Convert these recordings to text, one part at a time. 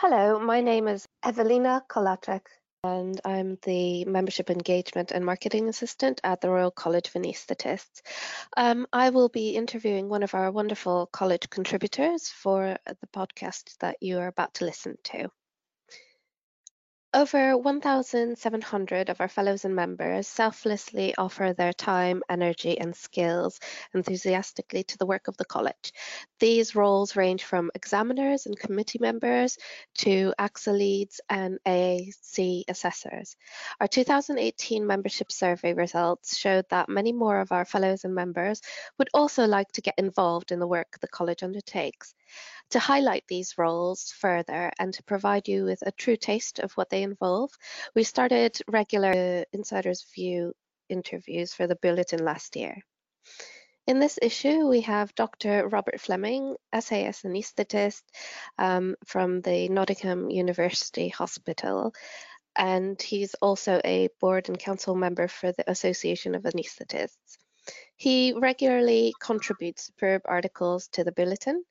Hello, my name is Evelina Kolaczek, and I'm the Membership Engagement and Marketing Assistant at the Royal College of Anaesthetists. Um, I will be interviewing one of our wonderful college contributors for the podcast that you are about to listen to. Over 1,700 of our fellows and members selflessly offer their time, energy, and skills enthusiastically to the work of the college. These roles range from examiners and committee members to ACSA leads and AAC assessors. Our 2018 membership survey results showed that many more of our fellows and members would also like to get involved in the work the college undertakes. To highlight these roles further and to provide you with a true taste of what they involve, we started regular Insider's View interviews for the Bulletin last year. In this issue, we have Dr. Robert Fleming, SAS anaesthetist um, from the Nottingham University Hospital, and he's also a board and council member for the Association of Anaesthetists. He regularly contributes superb articles to the Bulletin.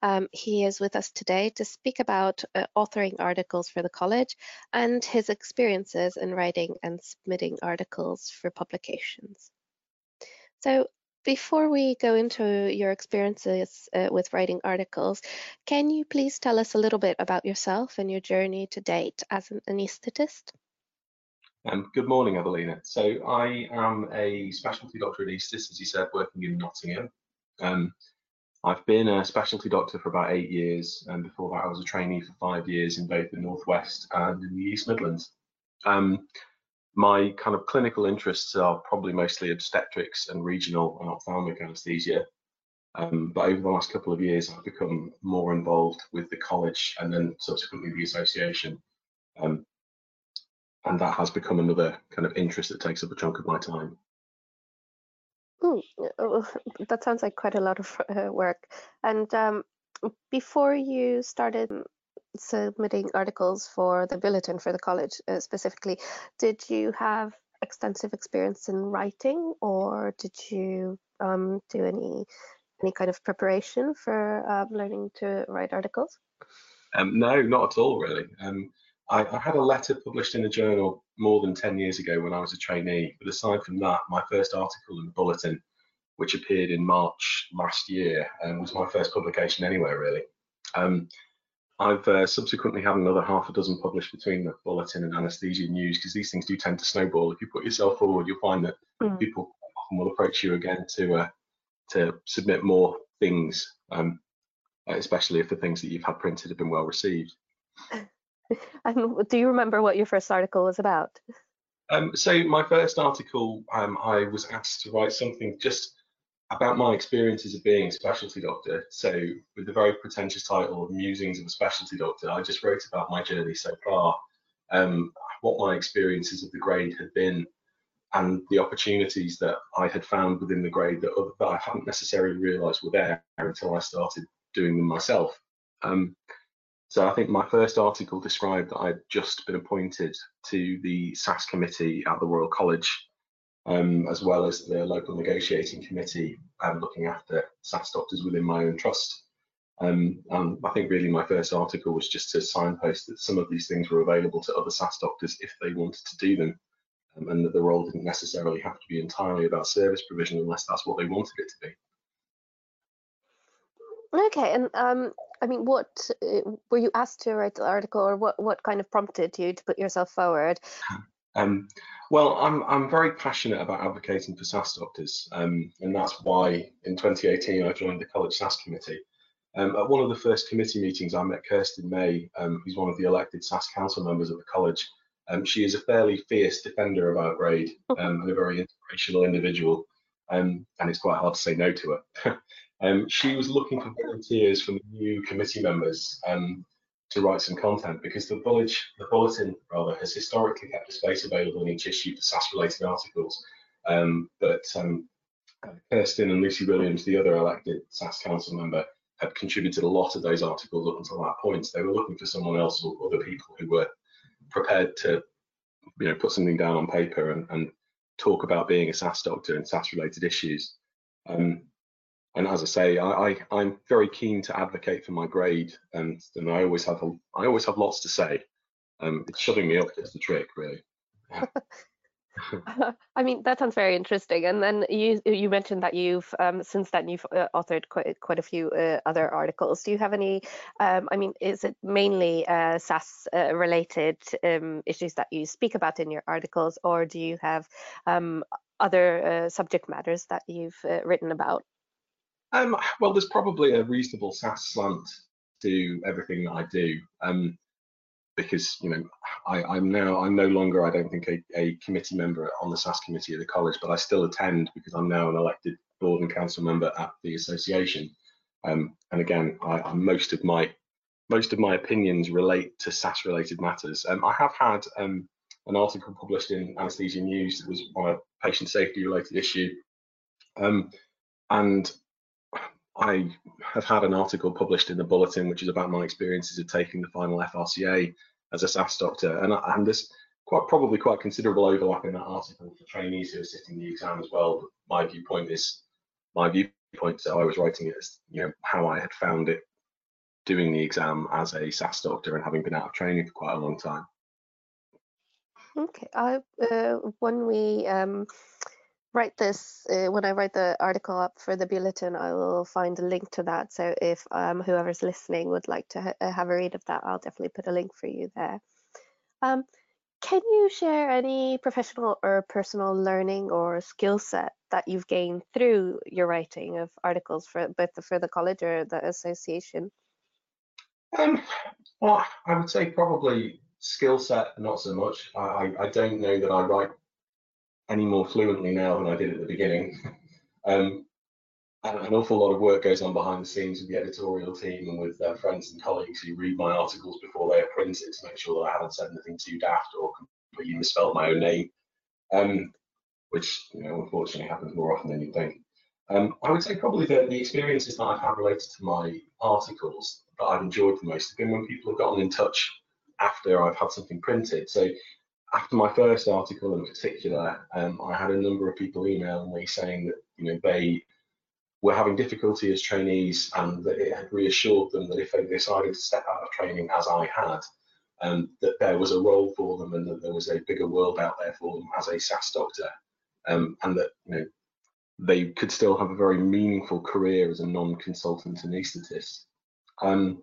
Um, he is with us today to speak about uh, authoring articles for the college and his experiences in writing and submitting articles for publications. So before we go into your experiences uh, with writing articles, can you please tell us a little bit about yourself and your journey to date as an anaesthetist? Um, good morning, Evelina. So I am a specialty doctor anaesthetist, as you said, working in Nottingham. Um, I've been a specialty doctor for about eight years, and before that I was a trainee for five years in both the Northwest and in the East Midlands. Um, my kind of clinical interests are probably mostly obstetrics and regional and ophthalmic anaesthesia. Um, but over the last couple of years, I've become more involved with the college and then subsequently the association. Um, and that has become another kind of interest that takes up a chunk of my time. Mm, that sounds like quite a lot of uh, work. And um, before you started submitting articles for the bulletin for the college uh, specifically, did you have extensive experience in writing, or did you um, do any any kind of preparation for uh, learning to write articles? Um, no, not at all, really. Um, I, I, had a letter published in a journal more than 10 years ago when I was a trainee, but aside from that, my first article in the Bulletin, which appeared in March last year, um, was my first publication anywhere, really. Um, I've uh, subsequently had another half a dozen published between the Bulletin and Anesthesia News because these things do tend to snowball. If you put yourself forward, you'll find that mm. people often will approach you again to uh, to submit more things, um, especially if the things that you've had printed have been well received. and do you remember what your first article was about? Um, so my first article, um, I was asked to write something just about my experiences of being a specialty doctor. So with the very pretentious title of Musings of a Specialty Doctor, I just wrote about my journey so far, um, what my experiences of the grade had been, and the opportunities that I had found within the grade that, that I hadn't necessarily realised were there until I started doing them myself. Um, so I think my first article described that I'd just been appointed to the SAS committee at the Royal College, um, as well as the local negotiating committee um, looking after SAS doctors within my own trust. Um, and I think really my first article was just to signpost that some of these things were available to other SAS doctors if they wanted to do them, um, and that the role didn't necessarily have to be entirely about service provision unless that's what they wanted it to be. Okay, and um, I mean, what uh, were you asked to write the article, or what what kind of prompted you to put yourself forward? Um, well, I'm I'm very passionate about advocating for SAS doctors, um, and that's why in 2018 I joined the college SAS committee. Um, at one of the first committee meetings, I met Kirsten May, um, who's one of the elected SAS council members of the college. Um, she is a fairly fierce defender of our grade um, and a very inspirational individual, um, and it's quite hard to say no to her. Um, she was looking for volunteers from the new committee members um, to write some content because the, the bulletin rather has historically kept a space available in each issue for SAS-related articles. Um, but um, Kirsten and Lucy Williams, the other elected SAS council member, had contributed a lot of those articles up until that point. They were looking for someone else or other people who were prepared to, you know, put something down on paper and, and talk about being a SAS doctor and SAS-related issues. Um, and as I say, I, I am very keen to advocate for my grade, and and I always have a, I always have lots to say. Um, it's shutting me up is the trick, really. I mean, that sounds very interesting. And then you you mentioned that you've um, since then you've uh, authored quite quite a few uh, other articles. Do you have any? Um, I mean, is it mainly uh, SAS uh, related um, issues that you speak about in your articles, or do you have um, other uh, subject matters that you've uh, written about? Um, well, there's probably a reasonable SAS slant to everything that I do. Um, because you know I, am now I'm no longer I don't think a, a, committee member on the SAS committee of the college, but I still attend because I'm now an elected board and council member at the association. Um, and again, I, most of my most of my opinions relate to SAS related matters. Um, I have had um, an article published in Anaesthesia News that was on a patient safety related issue, um, and I have had an article published in the bulletin, which is about my experiences of taking the final FRCA as a SAS doctor, and, and there's quite probably quite considerable overlap in that article for trainees who are sitting the exam as well. My viewpoint is my viewpoint. So I was writing it as you know how I had found it doing the exam as a SAS doctor and having been out of training for quite a long time. Okay, I uh, when we um, write this, uh, when I write the article up for the bulletin, I will find a link to that. So if um, whoever's listening would like to ha uh, have a read of that, I'll definitely put a link for you there. Um, can you share any professional or personal learning or skill set that you've gained through your writing of articles for both the, for the college or the association? Um, well, I would say probably skill set, not so much. I, I don't know that I write any more fluently now than I did at the beginning. um, an awful lot of work goes on behind the scenes with the editorial team and with uh, friends and colleagues who read my articles before they are printed to make sure that I haven't said anything too daft or completely misspelled my own name, um, which you know unfortunately happens more often than you think. Um, I would say probably the, the experiences that I've had related to my articles that I've enjoyed the most have been when people have gotten in touch after I've had something printed. So after my first article in particular, um, I had a number of people email me saying that you know they were having difficulty as trainees and that it had reassured them that if they decided to step out of training as I had, um, that there was a role for them and that there was a bigger world out there for them as a SAS doctor, um, and that you know they could still have a very meaningful career as a non-consultant anaesthetist. Um,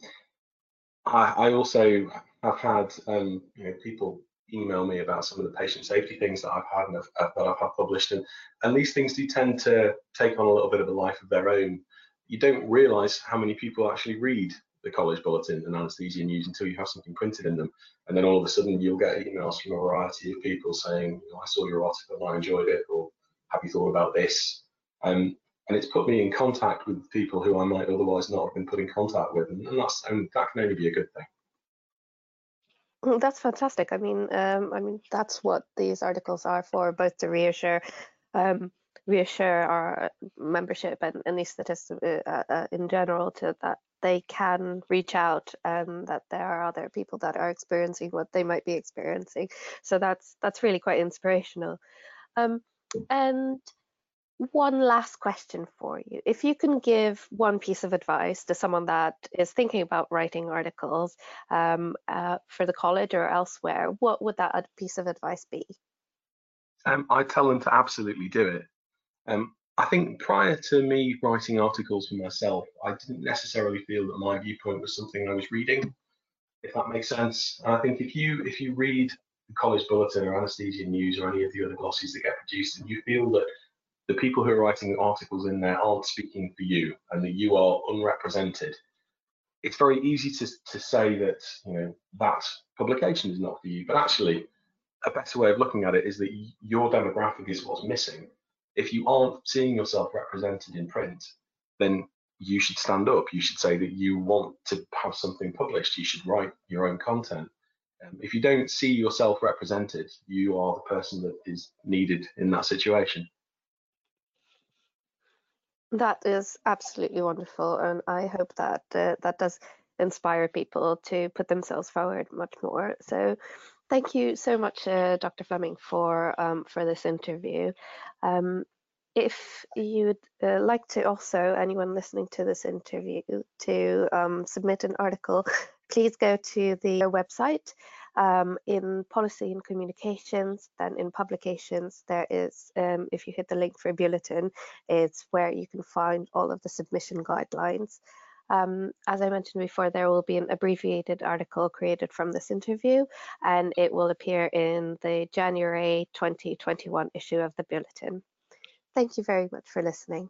I, I, also have had um, you know people email me about some of the patient safety things that I've had and uh, that I've had published. And, and these things do tend to take on a little bit of a life of their own. You don't realize how many people actually read the college bulletin and anesthesia news until you have something printed in them. And then all of a sudden you'll get emails from a variety of people saying, I saw your article and I enjoyed it, or have you thought about this? Um, and it's put me in contact with people who I might otherwise not have been put in contact with. And, and that can only be a good thing. That's fantastic. I mean, um, I mean that's what these articles are for, both to reassure, um, reassure our membership and, and these statistics uh, uh, uh, in general to that they can reach out and that there are other people that are experiencing what they might be experiencing. So that's that's really quite inspirational. Um, and one last question for you. If you can give one piece of advice to someone that is thinking about writing articles um, uh, for the college or elsewhere, what would that piece of advice be? Um, I tell them to absolutely do it. Um, I think prior to me writing articles for myself, I didn't necessarily feel that my viewpoint was something I was reading, if that makes sense. And I think if you if you read the college bulletin or anesthesia news or any of the other glossies that get produced, and you feel that the people who are writing articles in there aren't speaking for you and that you are unrepresented, it's very easy to, to say that you know that publication is not for you. But actually, a better way of looking at it is that your demographic is what's missing. If you aren't seeing yourself represented in print, then you should stand up. You should say that you want to have something published. You should write your own content. Um, if you don't see yourself represented, you are the person that is needed in that situation. That is absolutely wonderful, and I hope that uh, that does inspire people to put themselves forward much more. So, thank you so much, uh, Dr. Fleming, for um, for this interview. Um, if you'd uh, like to also, anyone listening to this interview, to um, submit an article, please go to the website. Um, in policy and communications, then in publications, there is, um, if you hit the link for bulletin, it's where you can find all of the submission guidelines. Um, as I mentioned before, there will be an abbreviated article created from this interview, and it will appear in the January 2021 issue of the Bulletin. Thank you very much for listening.